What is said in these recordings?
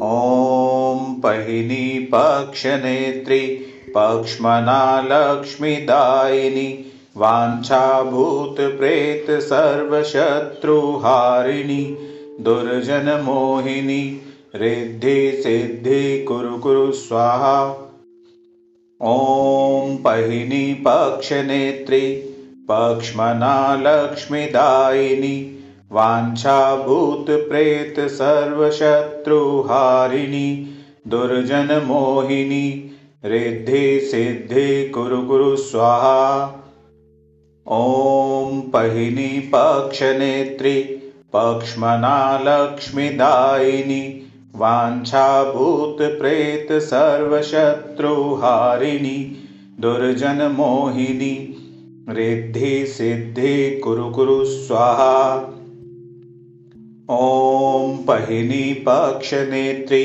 ॐ पहिनी पक्षनेत्री पक्ष्मना लक्ष्मीदायिनि वाञ्छाभूतप्रेत सर्वशत्रुहारिणि दुर्जनमोहिनी रिद्धि सिद्धि कुरु कुरु स्वाहा। ॐ पहिनी पक्षनेत्री पक्ष्मना लक्ष्मीदायिनि वाञ्छाभूतप्रेत सर्वशत्रुहारिणि दुर्जनमोहिनी रिद्धि सिद्धि कुरु कुरु स्वाहा। ॐ पहिनी पक्षनेत्री पक्ष्मना लक्ष्मीदायिनि वाञ्छाभूतप्रेत सर्वशत्रुहारिणि दुर्जनमोहिनी रिद्धि सिद्धि कुरु स्वाहा ॐ पहिनी पक्षनेत्री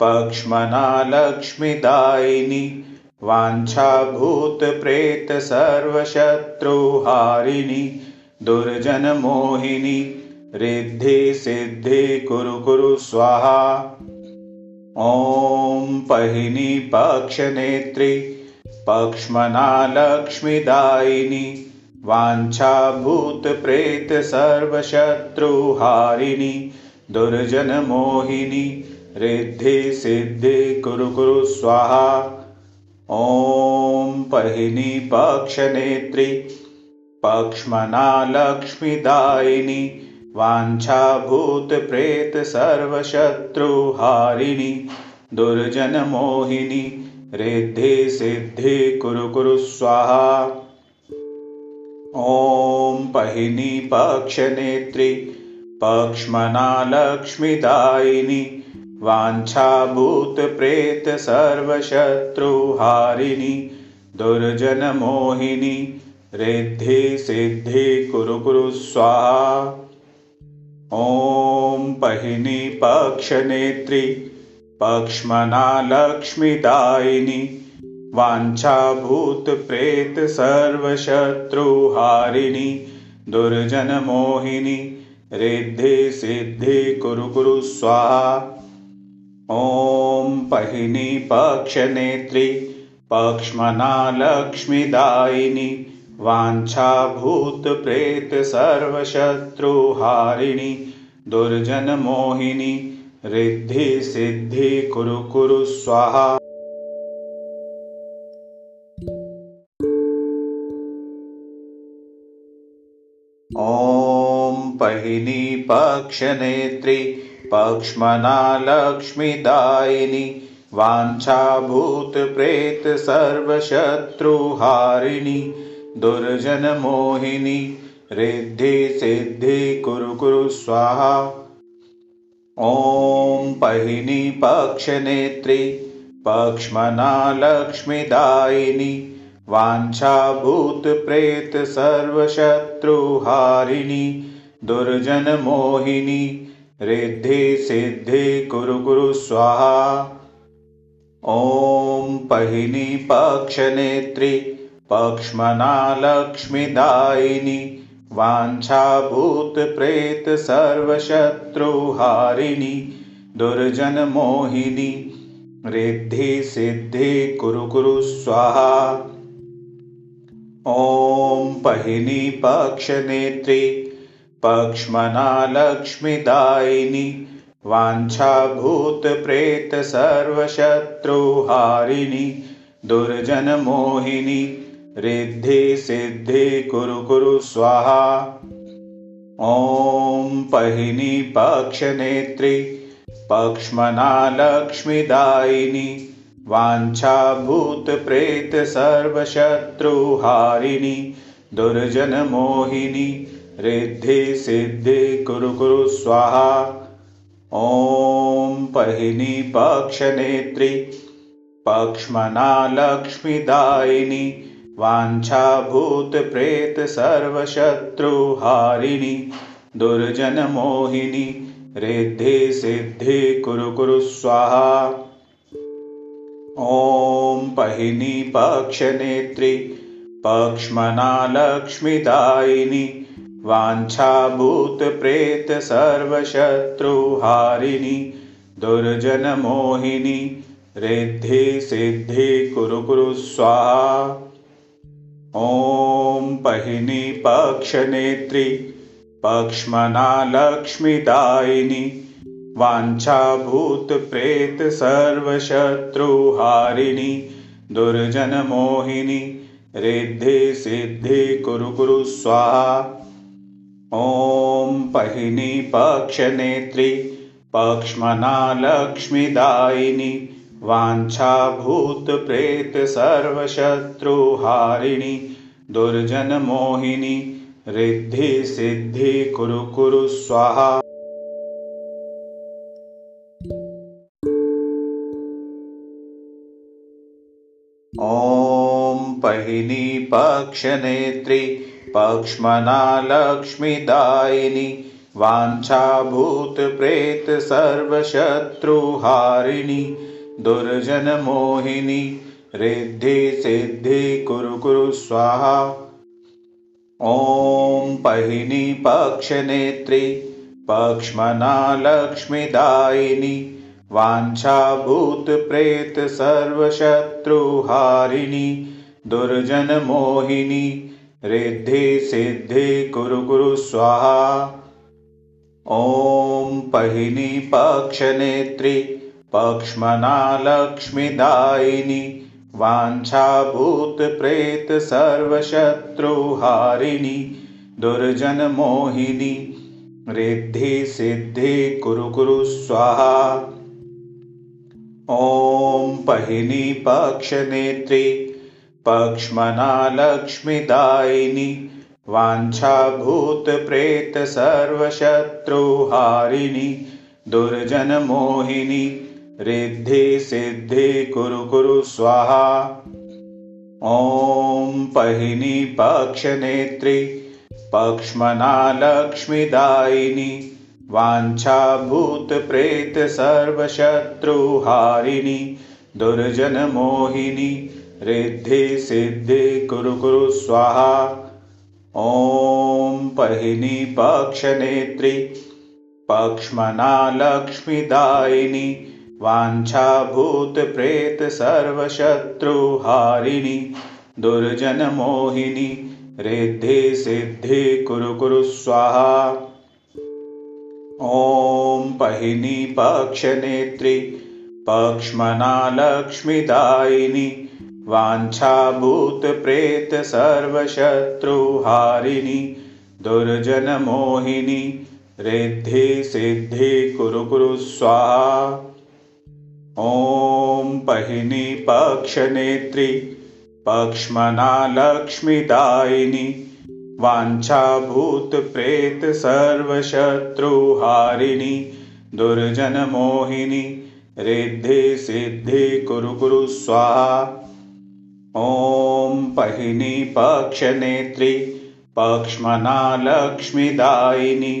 पक्ष्मना लक्ष्मीदायिनि वाञ्छाभूतप्रेत सर्वशत्रुहारिणि दुर्जनमोहिनी रिद्धि सिद्धि कुरु कुरु स्वाहा ॐ पहिनी पक्षनेत्री पक्ष्मना लक्ष्मीदायिनि वाञ्छाभूतप्रेत सर्वशत्रुहारिणि दुर्जनमोहिनी रिद्धि सिद्धि कुरु स्वाहा। ॐ पहिनी पक्षनेत्री पक्ष्मना लक्ष्मीदायिनि वाञ्छाभूतप्रेत सर्वशत्रुहारिणि दुर्जनमोहिनी रिद्धि सिद्धि कुरु स्वाहा ॐ पहिनी पक्षनेत्री पक्ष्मना लक्ष्मीदायिनि वाञ्छाभूतप्रेत सर्वशत्रुहारिणि दुर्जनमोहिनी रिद्धि सिद्धि कुरु कुरु स्वाहा। ॐ पहिनी पक्षनेत्री पक्ष्मना लक्ष्मीदायिनि वाञ्छाभूतप्रेत सर्वशत्रुहारिणि दुर्जनमोहिनी रिद्धि सिद्धि कुरु कुरु स्वाहा। ॐ पहिनी पक्षनेत्री पक्ष्मना लक्ष्मीदायिनि वाञ्छाभूतप्रेत सर्वशत्रुहारिणि दुर्जनमोहिनी रिद्धि सिद्धि कुरु कुरु स्वाहा ॐ पहिनी पक्षनेत्री पक्ष्मना लक्ष्मीदायिनि वाञ्छाभूतप्रेत सर्वशत्रुहारिणि दुर्जनमोहिनी रिद्धि सिद्धि कुरु कुरु स्वाहा। ॐ पहिनी पक्षनेत्री पक्ष्मना लक्ष्मीदायिनि वाञ्छाभूतप्रेत सर्वशत्रुहारिणि दुर्जनमोहिनी रिद्धि सिद्धि कुरु कुरु स्वाहा। ॐ पहिनी पक्षनेत्री पक्ष्मना लक्ष्मीदायिनि वाञ्छाभूतप्रेत सर्वशत्रुहारिणि दुर्जनमोहिनी रिद्धि सिद्धि कुरु कुरु स्वाहा ॐ पहिनी पक्षनेत्री पक्ष्मना लक्ष्मीदायिनि वाञ्छाभूतप्रेत सर्वशत्रुहारिणि दुर्जनमोहिनी रिद्धि सिद्धि कुरु कुरु स्वाहा। ॐ पहिनी पक्षनेत्री पक्ष्मना लक्ष्मीदायिनि वाञ्छाभूतप्रेत सर्वशत्रुहारिणि दुर्जनमोहिनी रिद्धि सिद्धि कुरु स्वाहा। ॐ पहिनी पक्षनेत्री पक्ष्मना लक्ष्मीदायिनि वाञ्छाभूतप्रेत सर्वशत्रुहारिणि दुर्जनमोहिनी रिद्धि सिद्धि कुरु स्वाहा ॐ पहिनी पक्षनेत्री पक्ष्मना लक्ष्मीदायिनि वाञ्छाभूतप्रेत सर्वशत्रुहारिणि दुर्जनमोहिनी रिद्धि सिद्धि कुरु कुरु स्वाहा। ॐ पहिनी पक्षनेत्री पक्ष्मना लक्ष्मीदायिनी वाञ्छाभूतप्रेत सर्वशत्रुहारिणि दुर्जनमोहिनी रिद्धि सिद्धि कुरु कुरु स्वाहा। ॐ पहिनी पक्षनेत्री पक्ष्मना लक्ष्मीदायिनी वाञ्छाभूतप्रेत सर्वशत्रुहारिणि दुर्जनमोहिनी रिद्धि सिद्धि कुरु कुरु स्वाहा पहिनी पक्षनेत्री पक्ष्मना लक्ष्मीदायिनी वाञ्छाभूतप्रेत सर्वशत्रुहारिणि दुर्जनमोहिनी रिद्धि सिद्धि कुरु कुरु स्वाहा। ॐ पहिनी पक्षनेत्री पक्ष्मना लक्ष्मीदायिनी वाञ्छाभूतप्रेत सर्वशत्रुहारिणि दुर्जनमोहिनी रिद्धि सिद्धि कुरु स्वाहा। ॐ पहिनी पक्षनेत्री पक्ष्मना लक्ष्मीदायिनी वाञ्छाभूतप्रेत सर्वशत्रुहारिणि दुर्जनमोहिनी रिद्धि सिद्धि कुरु कुरु स्वाहा। ॐ पहिनी पक्षनेत्री पक्ष्मना लक्ष्मीदायिनी वाञ्छाभूतप्रेत सर्वशत्रुहारिणि दुर्जनमोहिनी रिद्धि सिद्धि कुरु कुरु स्वाहा। ॐ पहिनी पक्षनेत्री पक्ष्मना लक्ष्मीदायिनी वाञ्छाभूतप्रेत सर्वशत्रुहारिणि दुर्जनमोहिनी रिद्धि सिद्धि कुरु कुरु स्वाहा। ॐ पहिनी पक्षनेत्री पक्ष्मना लक्ष्मीदायिनी वाञ्छाभूतप्रेत सर्वशत्रुहारिणि दुर्जनमोहिनी रिद्धि सिद्धि कुरु कुरु स्वाहा। ॐ पहिनी पक्षनेत्री पक्ष्मना लक्ष्मीदायिनी वाञ्छाभूतप्रेत सर्वशत्रुहारिणि दुर्जनमोहिनी रिद्धि सिद्धि कुरु कुरु स्वाहा। ॐ पहिनी पक्षनेत्री पक्ष्मना लक्ष्मीदायिनी वाञ्छाभूतप्रेत सर्वशत्रुहारिणि दुर्जनमोहिनी रिद्धि सिद्धि कुरु कुरु स्वाहा ॐ पहिनी पक्षनेत्री पक्ष्मना लक्ष्मीदायिनी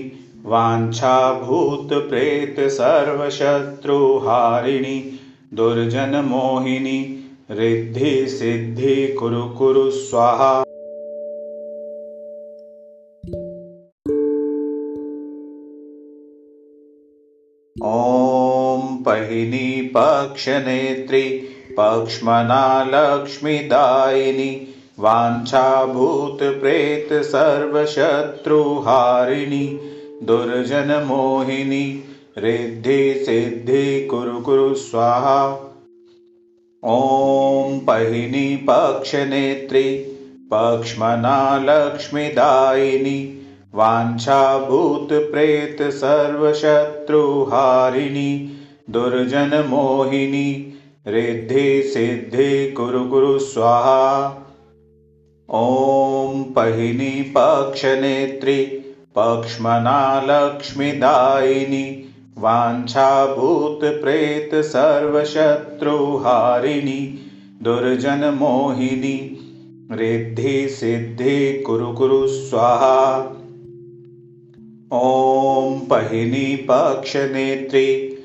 वाञ्छाभूतप्रेत सर्वशत्रुहारिणि दुर्जनमोहिनी रिद्धि सिद्धि कुरु कुरु स्वाहा। ॐ पहिनी पक्षनेत्री पक्ष्मना लक्ष्मीदायिनी वाञ्छाभूतप्रेत सर्वशत्रुहारिणि दुर्जनमोहिनी रिद्धि सिद्धि कुरु कुरु स्वाहा। ॐ पहिनी पक्षनेत्री पक्ष्मना लक्ष्मीदायिनी वाञ्छाभूतप्रेत सर्वशत्रुहारिणि दुर्जनमोहिनी रिद्धि सिद्धि कुरु कुरु स्वाहा। ॐ पहिनी पक्षनेत्री पक्ष्मना लक्ष्मीदायिनी वाञ्छाभूतप्रेत सर्वशत्रुहारिणि दुर्जनमोहिनी रिद्धि सिद्धि कुरु कुरु स्वाहा। ॐ पहिनी पक्षनेत्री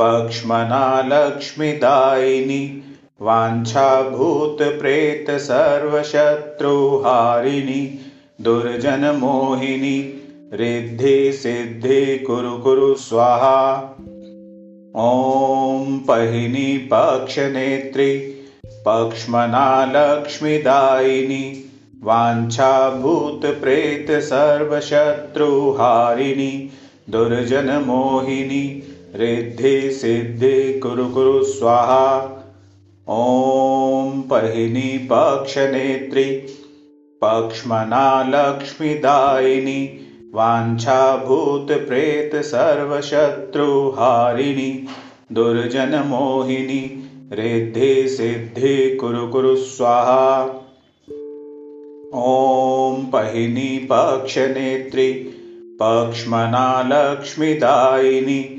पक्ष्मना लक्ष्मीदायिनी वाञ्छाभूतप्रेत सर्वशत्रुहारिणि दुर्जनमोहिनी रिद्धि सिद्धि कुरु कुरु स्वाहा। ॐ पहिनी पक्षनेत्री पक्ष्मना लक्ष्मीदायिनी सर्वशत्रुहारिणि दुर्जनमोहिनी रिद्धि सिद्धि कुरु कुरु स्वाहा। ॐ पहिनी पक्षनेत्री पक्ष्मना लक्ष्मीदायिनी सर्वशत्रुहारिणि दुर्जनमोहिनी रिद्धि सिद्धि कुरु कुरु स्वाहा। ॐ पहिनी पक्षनेत्री पक्ष्मना लक्ष्मीदायिनी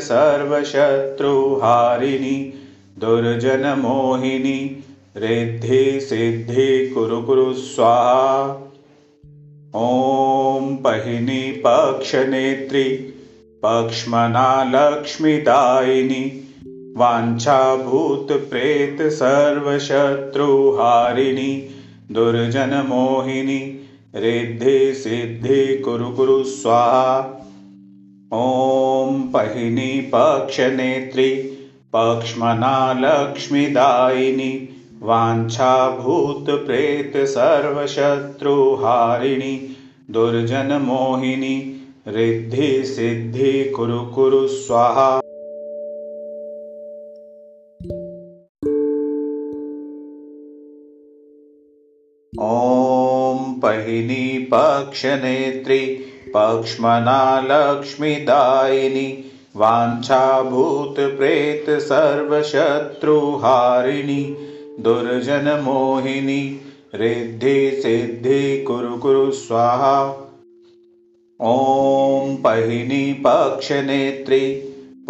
सर्वशत्रुहारिणि दुर्जनमोहिनी रिद्धि सिद्धि कुरु कुरु स्वाहा। ॐ पहिनी पक्षनेत्री पक्ष्मना लक्ष्मीदायिनी सर्वशत्रुहारिणि दुर्जनमोहिनी रिद्धि सिद्धि कुरु कुरु स्वाहा ॐ पहिनी पक्षनेत्री पक्ष्मना लक्ष्मीदायिनी सर्वशत्रुहारिणि दुर्जनमोहिनी रिद्धि सिद्धि कुरु कुरु स्वाहा। ॐ पहिनी पक्षनेत्री पक्ष्मना लक्ष्मीदायिनी सर्वशत्रुहारिणि दुर्जनमोहिनी रिद्धि सिद्धि कुरु कुरु स्वाहा। ॐ पहिनी पक्षनेत्री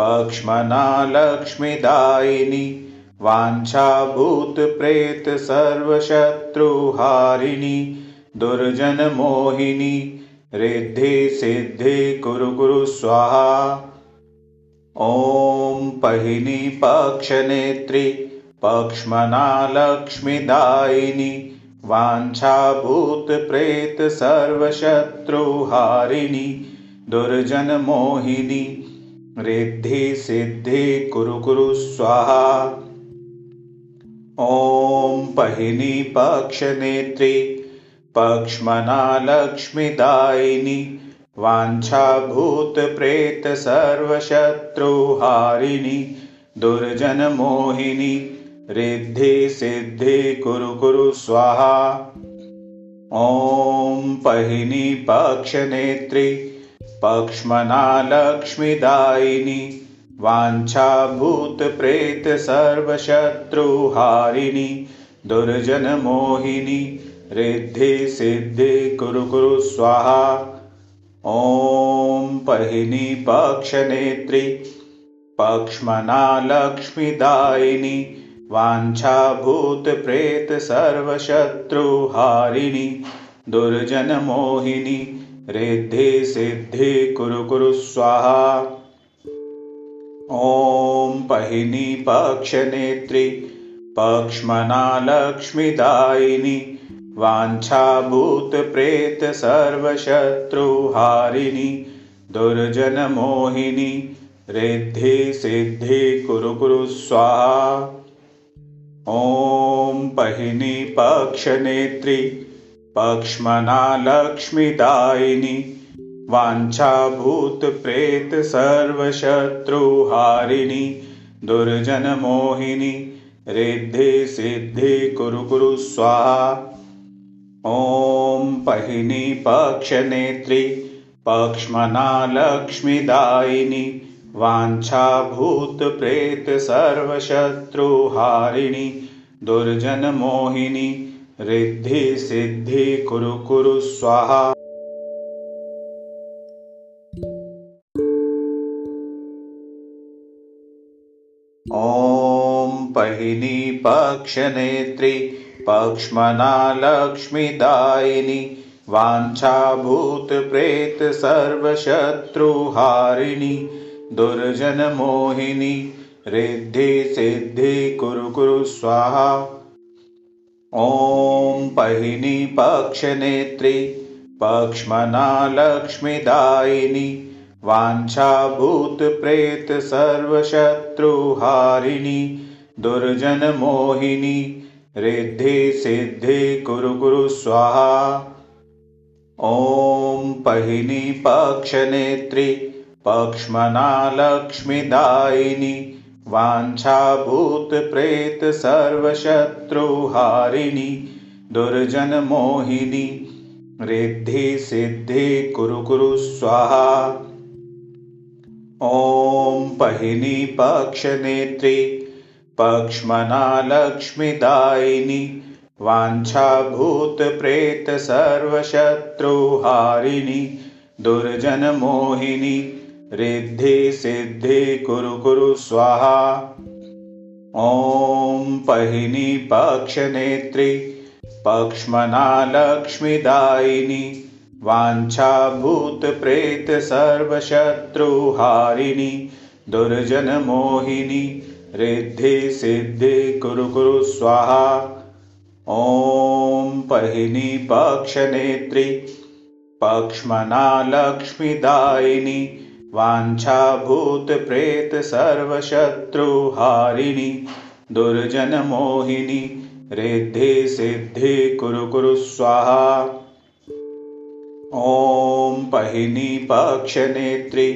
पक्ष्मना लक्ष्मीदायिनी सर्वशत्रुहारिणि दुर्जनमोहिनी रिद्धि सिद्धि कुरु कुरु स्वाहा। ॐ पहिनी पक्षनेत्री पक्ष्मना लक्ष्मीदायिनी सर्वशत्रुहारिणि दुर्जनमोहिनी रिद्धि सिद्धि कुरु कुरु स्वाहा। ॐ पहिनी पक्षनेत्री पक्ष्मना लक्ष्मीदायिनी सर्वशत्रुहारिणि दुर्जनमोहिनी रिद्धि सिद्धि कुरु कुरु स्वाहा। ॐ पहिनी पक्षनेत्री पक्ष्मना लक्ष्मीदायिनी सर्वशत्रुहारिणि दुर्जनमोहिनी रिद्धि सिद्धि कुरु कुरु स्वाहा। ॐ पहिनी पक्षनेत्री पक्ष्मना लक्ष्मीदायिनी सर्वशत्रुहारिणि दुर्जनमोहिनी रिद्धि सिद्धि कुरु कुरु स्वाहा। ॐ पहिनी पक्षनेत्री पक्ष्मना लक्ष्मीदायिनी सर्वशत्रुहारिणि दुर्जनमोहिनी रिद्धि सिद्धि कुरु कुरु स्वाहा। ॐ पहिनी पक्षनेत्री पक्ष्मना लक्ष्मीदायिनी सर्वशत्रुहारिणि दुर्जनमोहिनी रिद्धि सिद्धि कुरु कुरु स्वाहा ॐ पहिनी पक्षनेत्री पक्ष्मना लक्ष्मीदायिनी सर्वशत्रुहारिणि दुर्जनमोहिनी रिद्धि सिद्धि कुरु कुरु स्वाहा। ॐ पहिनी पक्षनेत्री पक्ष्मना लक्ष्मीदायिनी सर्वशत्रुहारिणि दुर्जनमोहिनी रिद्धि सिद्धि कुरु कुरु स्वाहा। ॐ पहिनी पक्षनेत्री पक्ष्मना लक्ष्मीदायिनी वाञ्छाभूतप्रेत सर्वशत्रुहारिणि दुर्जनमोहिनी रिद्धि सिद्धि कुरु कुरु स्वाहा। ॐ पहिनी पक्षनेत्री पक्ष्मना लक्ष्मीदायिनी वाञ्छाभूतप्रेत सर्वशत्रुहारिणि दुर्जनमोहिनी रिद्धि सिद्धि कुरु कुरु स्वाहा। ॐ पहिनी पक्षनेत्री पक्ष्मना लक्ष्मीदायिनी वाञ्छाभूतप्रेत सर्वशत्रुहारिणि दुर्जनमोहिनी रिद्धि सिद्धि कुरु कुरु स्वाहा। ॐ पहिनी पक्षनेत्री पक्ष्मना लक्ष्मीदायिनी वाञ्छाभूतप्रेत सर्वशत्रुहारिणि दुर्जनमोहिनी रिद्धि सिद्धि कुरु कुरु स्वाहा। ॐ पहिनी पक्षनेत्री पक्ष्मना लक्ष्मीदायिनी वाञ्छाभूतप्रेत सर्वशत्रुहारिणि दुर्जनमोहिनी रिद्धि सिद्धि कुरु कुरु स्वाहा। ॐ पहिनी पक्षनेत्री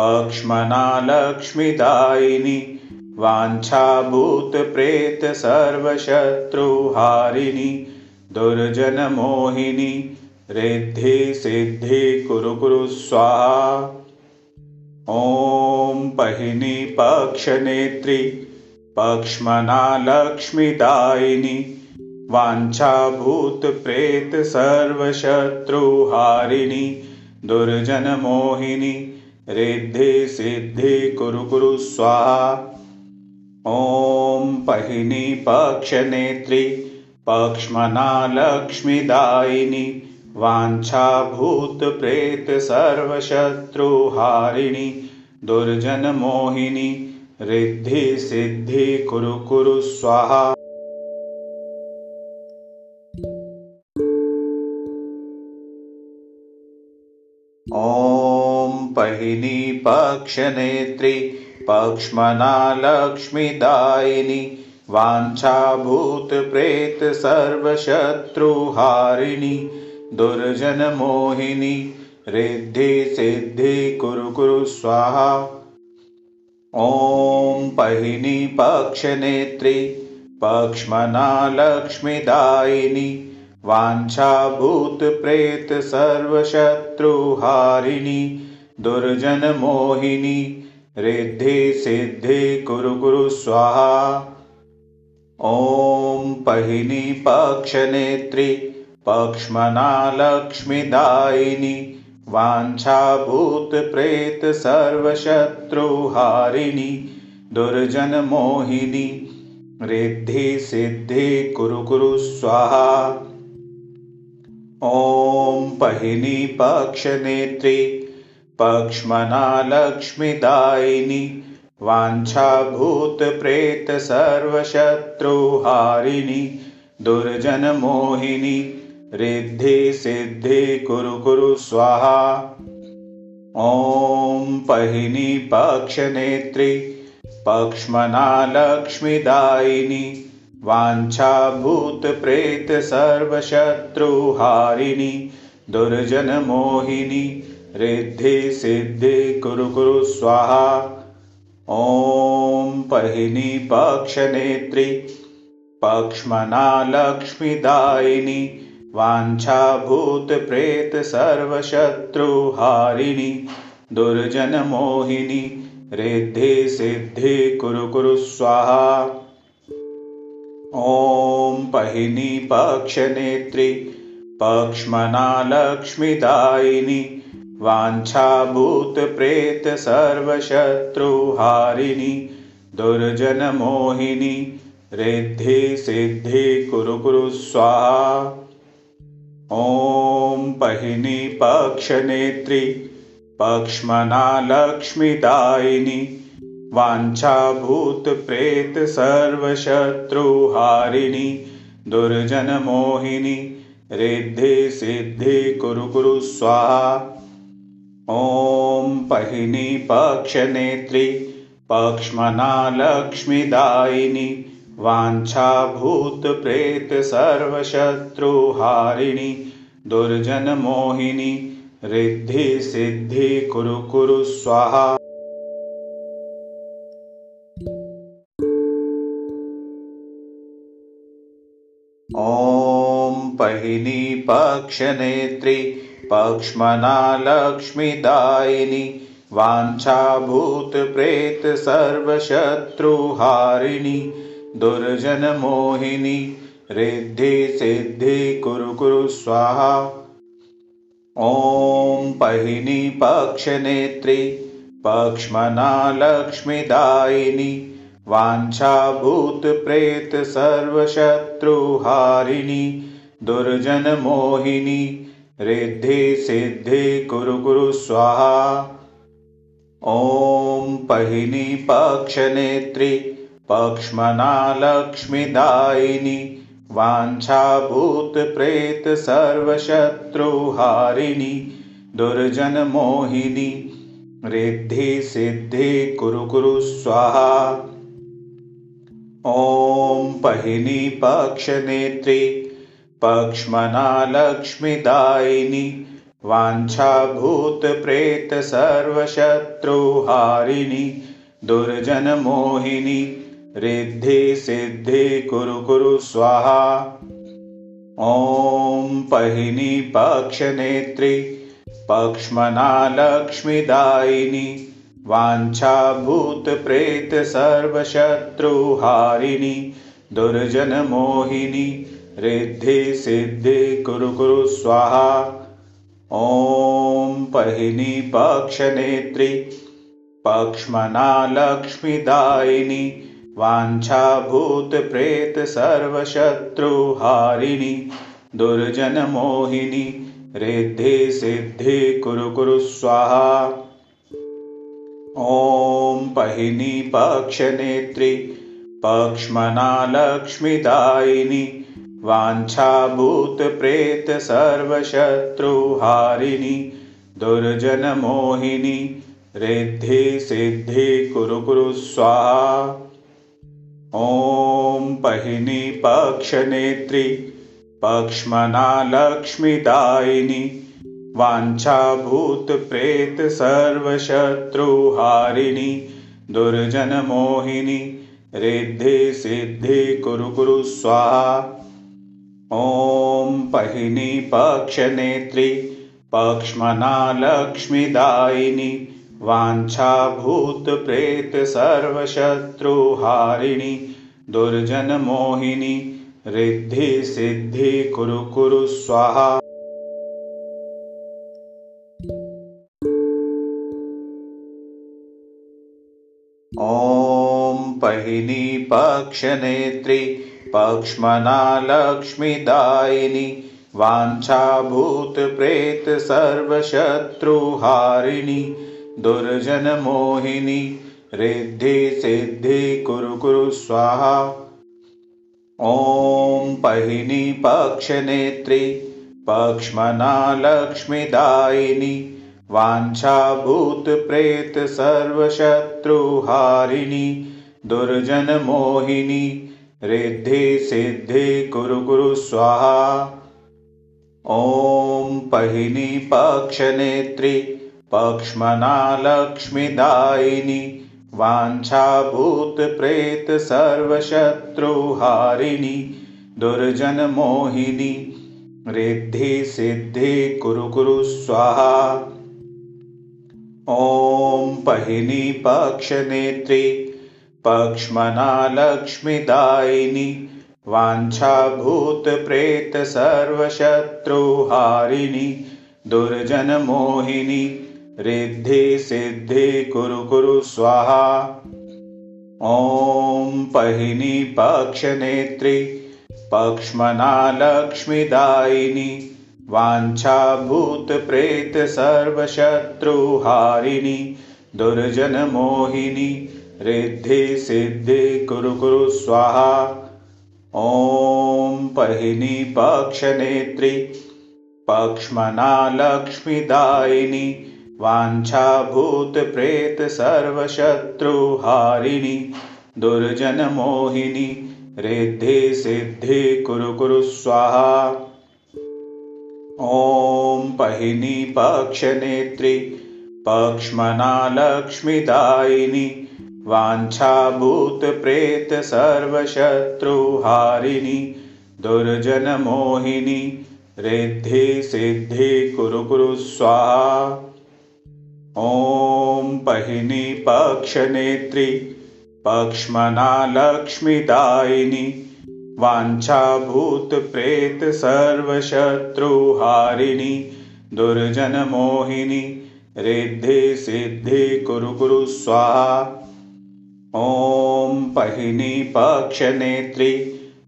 पक्ष्मना लक्ष्मीदायिनी वाञ्छाभूतप्रेत सर्वशत्रुहारिणि दुर्जनमोहिनी रिद्धि सिद्धि कुरु कुरु स्वाहा। ॐ पहिनी पक्षनेत्री पक्ष्मना लक्ष्मीदायिनी वाञ्छाभूतप्रेत सर्वशत्रुहारिणि दुर्जनमोहिनी रिद्धि सिद्धि कुरु कुरु स्वाहा ॐ पहिनी पक्षनेत्री पक्ष्मना लक्ष्मीदायिनी वाञ्छाभूतप्रेत सर्वशत्रुहारिणि दुर्जनमोहिनी रिद्धि सिद्धि कुरु कुरु स्वाहा। ॐ पहिनी पक्षनेत्री पक्ष्मना लक्ष्मीदायिनी वाञ्छाभूतप्रेत सर्वशत्रुहारिणि दुर्जनमोहिनी रिद्धि सिद्धि कुरु कुरु स्वाहा ॐ पहिनी पक्षनेत्री पक्ष्मना लक्ष्मीदायिनी वाञ्छाभूतप्रेत सर्वशत्रुहारिणि दुर्जनमोहिनी रिद्धि सिद्धि कुरु कुरु स्वाहा। ॐ पहिनी पक्षनेत्री पक्ष्मना लक्ष्मीदायिनी वाञ्छाभूतप्रेत सर्वशत्रुहारिणि दुर्जनमोहिनी रिद्धि सिद्धि कुरु कुरु स्वाहा। ॐ पहिनी पक्षनेत्री पक्ष्मना लक्ष्मीदायिनी वाञ्छाभूतप्रेत सर्वशत्रुहारिणि दुर्जनमोहिनी रिद्धि सिद्धि कुरु कुरु स्वाहा। ॐ पहिनी पक्षनेत्री पक्ष्मना लक्ष्मीदायिनी वाञ्छाभूतप्रेत सर्वशत्रुहारिणि दुर्जनमोहिनी रिद्धि सिद्धि कुरु कुरु स्वाहा। ॐ पहिनी पक्षनेत्री पक्ष्मना लक्ष्मीदायिनी वाञ्छाभूतप्रेत सर्वशत्रुहारिणि दुर्जनमोहिनी रिद्धि सिद्धि कुरु कुरु स्वाहा। ॐ पहिनी पक्षनेत्री पक्ष्मना लक्ष्मीदायिनी वाञ्छाभूतप्रेत सर्वशत्रुहारिणि दुर्जनमोहिनी रिद्धि सिद्धि कुरु कुरु स्वाहा। ॐ पहिनी पक्षनेत्री पक्ष्मना लक्ष्मीदायिनी वाञ्छाभूतप्रेत सर्वशत्रुहारिणि दुर्जनमोहिनी रिद्धि सिद्धि कुरु कुरु स्वाहा ॐ पहिनी पक्षनेत्री पक्ष्मना लक्ष्मीदायिनी सर्वशत्रुहारिणि दुर्जनमोहिनी रिद्धि सिद्धि कुरु कुरु स्वाहा। ॐ पहिनी पक्षनेत्री पक्ष्मना लक्ष्मीदायिनी सर्वशत्रुहारिणि दुर्जनमोहिनी रिद्धि सिद्धि कुरु कुरु स्वाहा। ॐ पहिनी पक्षनेत्री पक्ष्मना लक्ष्मीदायिनी सर्वशत्रुहारिणि दुर्जनमोहिनी रिद्धि सिद्धि कुरु कुरु स्वाहा। ॐ पहिनी पक्षनेत्री पक्ष्मना लक्ष्मीदायिनी सर्वशत्रुहारिणि दुर्जनमोहिनी रिद्धि सिद्धि कुरु कुरु स्वाहा। ॐ पहिनी पक्षनेत्री पक्ष्मना लक्ष्मीदायिनी सर्वशत्रुहारिणि दुर्जनमोहिनी रिद्धि सिद्धि कुरु कुरु स्वाहा ॐ पहिनी पक्षनेत्री पक्ष्मना लक्ष्मीदायिनी सर्वशत्रुहारिणि दुर्जनमोहिनी रिद्धि सिद्धि कुरु कुरु स्वाहा। ॐ पहिनी पक्षनेत्री पक्ष्मना लक्ष्मीदायिनी सर्वशत्रुहारिणि दुर्जनमोहिनी रिद्धि सिद्धि कुरु कुरु स्वाहा। ॐ पहिनी पक्षनेत्री पक्ष्मना लक्ष्मीदायिनी सर्वशत्रुहारिणि दुर्जनमोहिनी रिद्धि सिद्धि कुरु कुरु स्वाहा। ॐ पहिनी पक्षनेत्री पक्ष्मना लक्ष्मीदायिनी सर्वशत्रुहारिणि दुर्जनमोहिनी रिद्धि सिद्धि कुरु कुरु स्वाहा ॐ पहिनी पक्षनेत्री पक्ष्मना लक्ष्मीदायिनी सर्वशत्रुहारिणि दुर्जनमोहिनी रिद्धि सिद्धि कुरु कुरु स्वाहा। ॐ पहिनी पक्षनेत्री पक्ष्मना लक्ष्मीदायिनी सर्वशत्रुहारिणि दुर्जनमोहिनी रिद्धि सिद्धि कुरु कुरु स्वाहा ॐ पहिनी पक्षनेत्री पक्ष्मना लक्ष्मीदायिनी सर्वशत्रुहारिणि दुर्जनमोहिनी रिद्धि सिद्धि कुरु कुरु स्वाहा। ॐ पहिनी पक्षनेत्री पक्ष्मना लक्ष्मीदायिनी सर्वशत्रुहारिणि दुर्जनमोहिनी रिद्धि सिद्धि कुरु कुरु स्वाहा। ॐ पहिनी पक्षनेत्री पक्ष्मना लक्ष्मीदायिनी सर्वशत्रुहारिणि दुर्जनमोहिनी रिद्धि सिद्धि कुरु कुरु स्वाहा। ॐ पहिनी पक्षनेत्री पक्ष्मना लक्ष्मीदायिनी सर्वशत्रुहारिणि दुर्जनमोहिनी रिद्धि सिद्धि कुरु कुरु स्वाहा। ॐ पहिनी पक्षनेत्री पक्ष्मना लक्ष्मीदायिनी वाञ्छाभूतप्रेतसर्वशत्रुहारिणि दुर्जनमोहिनि रेद्धे सिद्धे कुरु कुरु स्वाहा। ॐ पहिनी पक्षनेत्रि पक्ष्मना लक्ष्मीदायिनि वाञ्छाभूतप्रेतसर्वशत्रुहारिणि दुर्जनमोहिनि रेद्धे सिद्धे कुरु कुरु स्वाहा। ॐ पहिनी पक्षनेत्रि पक्ष्मना लक्ष्मीदायिनि वाञ्छाभूतप्रेतसर्वशत्रुहारिणि दुर्जनमोहिनि रेद्धे सिद्धे कुरु कुरु स्वाहा ॐ पहिनी पक्षनेत्रि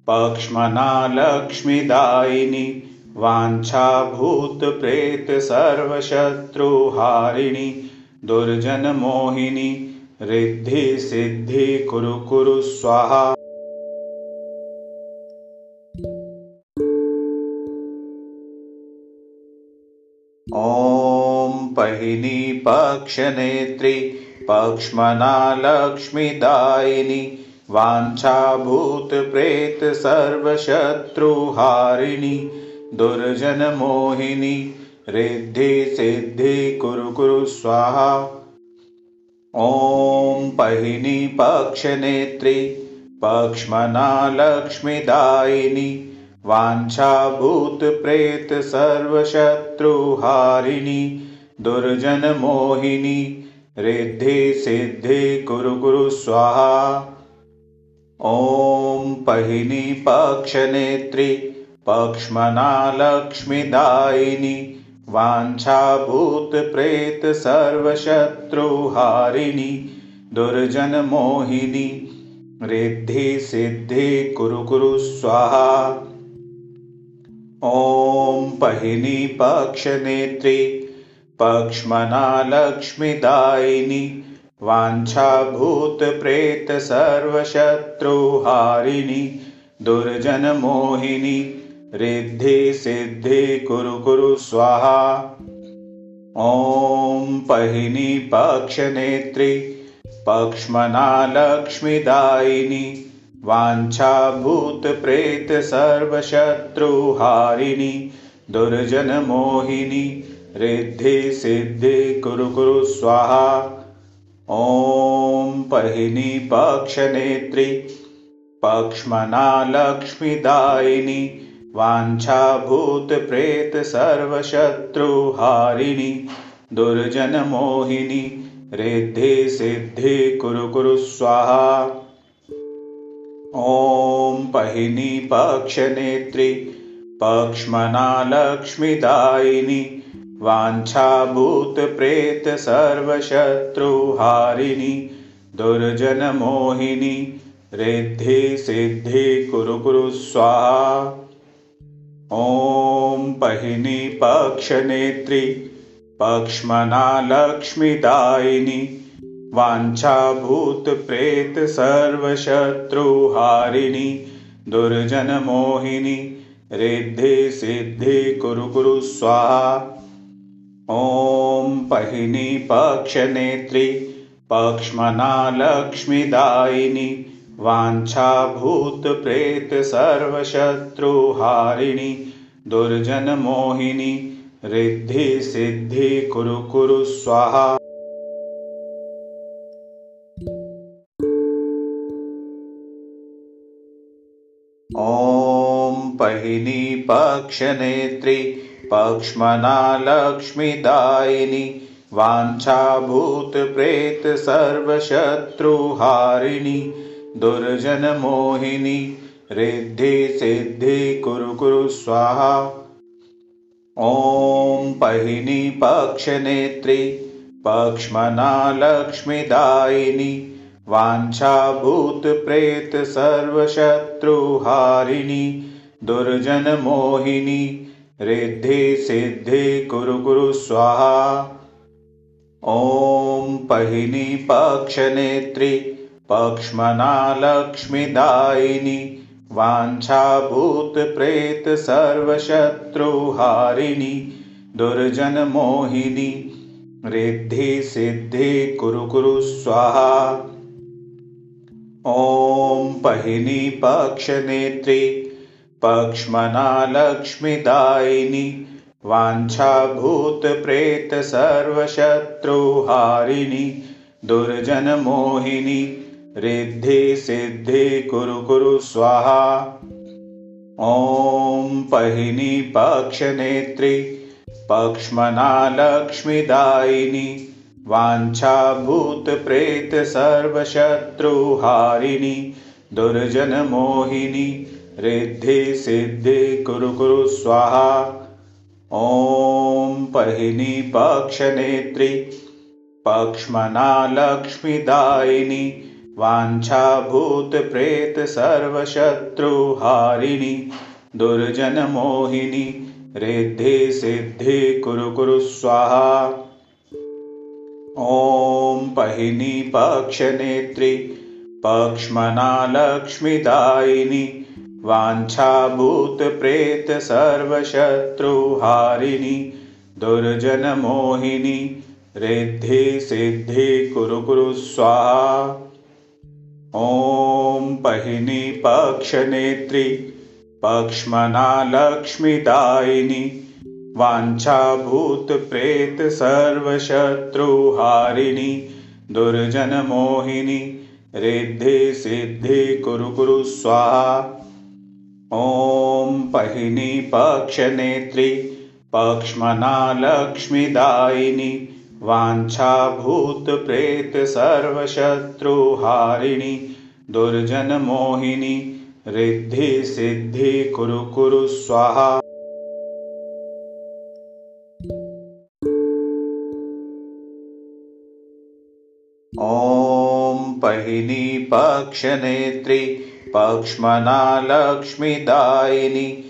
पक्ष्मना लक्ष्मीदायिनि वाञ्छाभूतप्रेतसर्वशत्रुहारिणि दुर्जनमोहिनि रिद्धि सिद्धि कुरु कुरु स्वाहा। ॐ पहिनी पक्षनेत्रि पक्ष्मना लक्ष्मीदायिनि वाञ्छाभूतप्रेतसर्वशत्रुहारिणि दुर्जनमोहिनि रिद्धि सिद्धि कुरु कुरु स्वाहा। ॐ पहिनी पक्षनेत्रि पक्ष्मना लक्ष्मीदायिनि वाञ्छाभूतप्रेतसर्वशत्रुहारिणि दुर्जनमोहिनि रिद्धि सिद्धि कुरु कुरु स्वाहा। ॐ पहिनी पक्षनेत्रि पक्ष्मना लक्ष्मीदायिनि वाञ्छाभूतप्रेतसर्वशत्रुहारिणि दुर्जनमोहिनि रिद्धि सिद्धि कुरु कुरु स्वाहा। ॐ पहिनी पक्षनेत्रि पक्ष्मना लक्ष्मीदायिनि वाञ्छाभूतप्रेतसर्वशत्रुहारिणि दुर्जनमोहिनि रिद्धि सिद्धि कुरु कुरु स्वाहा ॐ पहिनी पक्षनेत्रि पक्ष्मना लक्ष्मीदायिनि वाञ्छाभूतप्रेतसर्वशत्रुहारिणि दुर्जनमोहिनि रिद्धि सिद्धि कुरु कुरु स्वाहा। ॐ पहिनी पक्षनेत्रि पक्ष्मना लक्ष्मीदायिनि वाञ्छाभूतप्रेतसर्वशत्रुहारिणि दुर्जनमोहिनि रिद्धि सिद्धि कुरु कुरु स्वाहा। ॐ पहिनी पक्षनेत्रि पक्ष्मना लक्ष्मीदायिनि वाञ्छाभूतप्रेतसर्वशत्रुहारिणि दुर्जनमोहिनि रिद्धि सिद्धि कुरु कुरु स्वाहा। ॐ पहिनी पक्षनेत्रि पक्ष्मना लक्ष्मीदायिनि वाञ्छाभूतप्रेतसर्वशत्रुहारिणि दुर्जनमोहिनि रिद्धि सिद्धि कुरु कुरु स्वाहा ॐ पहिनी पक्षनेत्रि पक्ष्मना लक्ष्मीदायिनि वाञ्छाभूतप्रेतसर्वशत्रुहारिणि दुर्जनमोहिनि रिद्धि सिद्धि कुरु कुरु स्वाहा। ॐ पहिनी पक्षनेत्रि पक्ष्मना लक्ष्मीदायिनि वाञ्छाभूतप्रेतसर्वशत्रुहारिणि दुर्जनमोहिनि रिद्धि सिद्धि कुरु कुरु स्वाहा। ॐ पहिनी पक्षनेत्रि पक्ष्मना लक्ष्मीदायिनि वाञ्छाभूतप्रेतसर्वशत्रुहारिणि दुर्जनमोहिनि रिद्धि सिद्धि कुरु कुरु स्वाहा। ॐ पहिनी पक्षनेत्रि पक्ष्मना लक्ष्मीदायिनि वाञ्छाभूतप्रेतसर्वशत्रुहारिणि दुर्जनमोहिनि रिद्धि सिद्धि कुरु कुरु स्वाहा। ॐ पहिनी पक्षनेत्री पक्ष्मना लक्ष्मीदायिनी सर्वशत्रुहारिणि दुर्जनमोहिनी रिद्धि सिद्धि कुरु कुरु स्वाहा। ॐ पहिनी पक्षनेत्री पक्ष्मना लक्ष्मीदायिनी सर्वशत्रुहारिणि दुर्जनमोहिनी रिद्धि सिद्धि कुरु कुरु स्वाहा। ॐ पहिनी पक्षनेत्री पक्ष्मना लक्ष्मीदायिनी सर्वशत्रुहारिणि दुर्जनमोहिनी रिद्धि सिद्धि कुरु कुरु स्वाहा। ॐ पहिनी पक्षनेत्री पक्ष्मना लक्ष्मीदायिनी सर्वशत्रुहारिणि दुर्जनमोहिनी रिद्धि सिद्धि कुरु कुरु स्वाहा। ॐ पहिनी पक्षनेत्री पक्ष्मना लक्ष्मीदायिनी सर्वशत्रुहारिणि दुर्जनमोहिनी रिद्धि सिद्धि कुरु कुरु स्वाहा ॐ पहिनी पक्षनेत्री पक्ष्मना लक्ष्मीदायिनी सर्वशत्रुहारिणि दुर्जनमोहिनी रिद्धि सिद्धि कुरु कुरु स्वाहा। ॐ पहिनी पक्षनेत्री पक्ष्मना लक्ष्मीदायिनी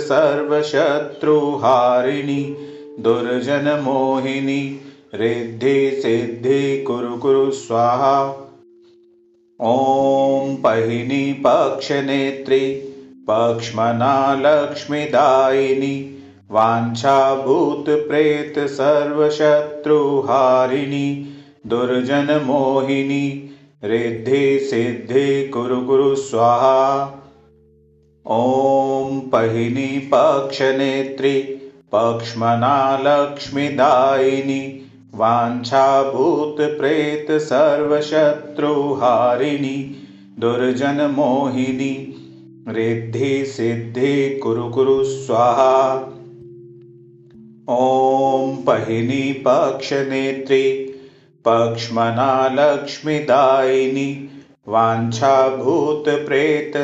सर्वशत्रुहारिणि दुर्जनमोहिनी रिद्धि सिद्धि कुरु कुरु स्वाहा। ॐ पहिनी पक्षनेत्री पक्ष्मना लक्ष्मीदायिनी सर्वशत्रुहारिणि दुर्जनमोहिनी रिद्धि सिद्धि कुरु कुरु स्वाहा। ॐ पहिनी पक्षनेत्री पक्ष्मना लक्ष्मीदायिनी सर्वशत्रुहारिणि दुर्जनमोहिनी रिद्धि सिद्धि कुरु कुरु स्वाहा। ॐ पहिनी पक्षनेत्री पक्ष्मना लक्ष्मीदायिनी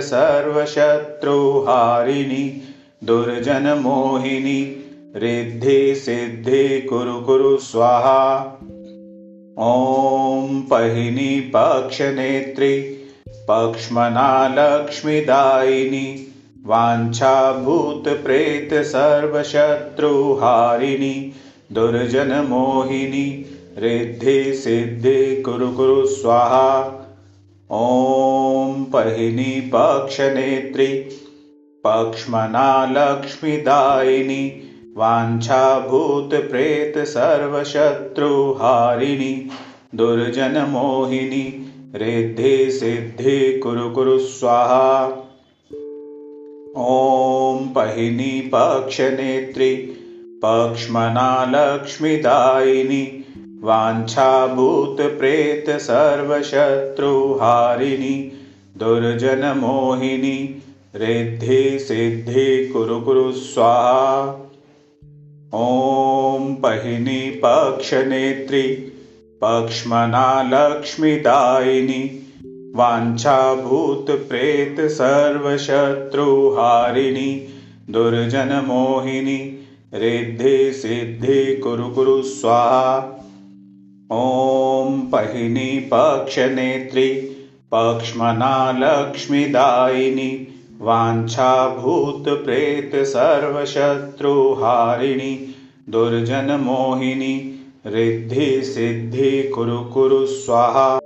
सर्वशत्रुहारिणि दुर्जनमोहिनी रिद्धि सिद्धि कुरु कुरु स्वाहा। ॐ पहिनी पक्षनेत्री पक्ष्मना लक्ष्मीदायिनी सर्वशत्रुहारिणि दुर्जनमोहिनी रिद्धि सिद्धि कुरु कुरु स्वाहा। ॐ पहिनी पक्षनेत्री पक्ष्मना लक्ष्मीदायिनी सर्वशत्रुहारिणि दुर्जनमोहिनी रिद्धि सिद्धि कुरु कुरु स्वाहा। ॐ पहिनी पक्षनेत्री पक्ष्मना लक्ष्मीदायिनी सर्वशत्रुहारिणि दुर्जनमोहिनी रिद्धि सिद्धि कुरु कुरु स्वाहा। ॐ पहिनी पक्षनेत्री पक्ष्मना लक्ष्मीदायिनी सर्वशत्रुहारिणि दुर्जनमोहिनी रिद्धि सिद्धि कुरु कुरु स्वाहा ॐ पहिनी पक्षनेत्री पक्ष्मना लक्ष्मीदायिनी सर्वशत्रुहारिणि दुर्जनमोहिनी रिद्धि सिद्धि कुरु कुरु स्वाहा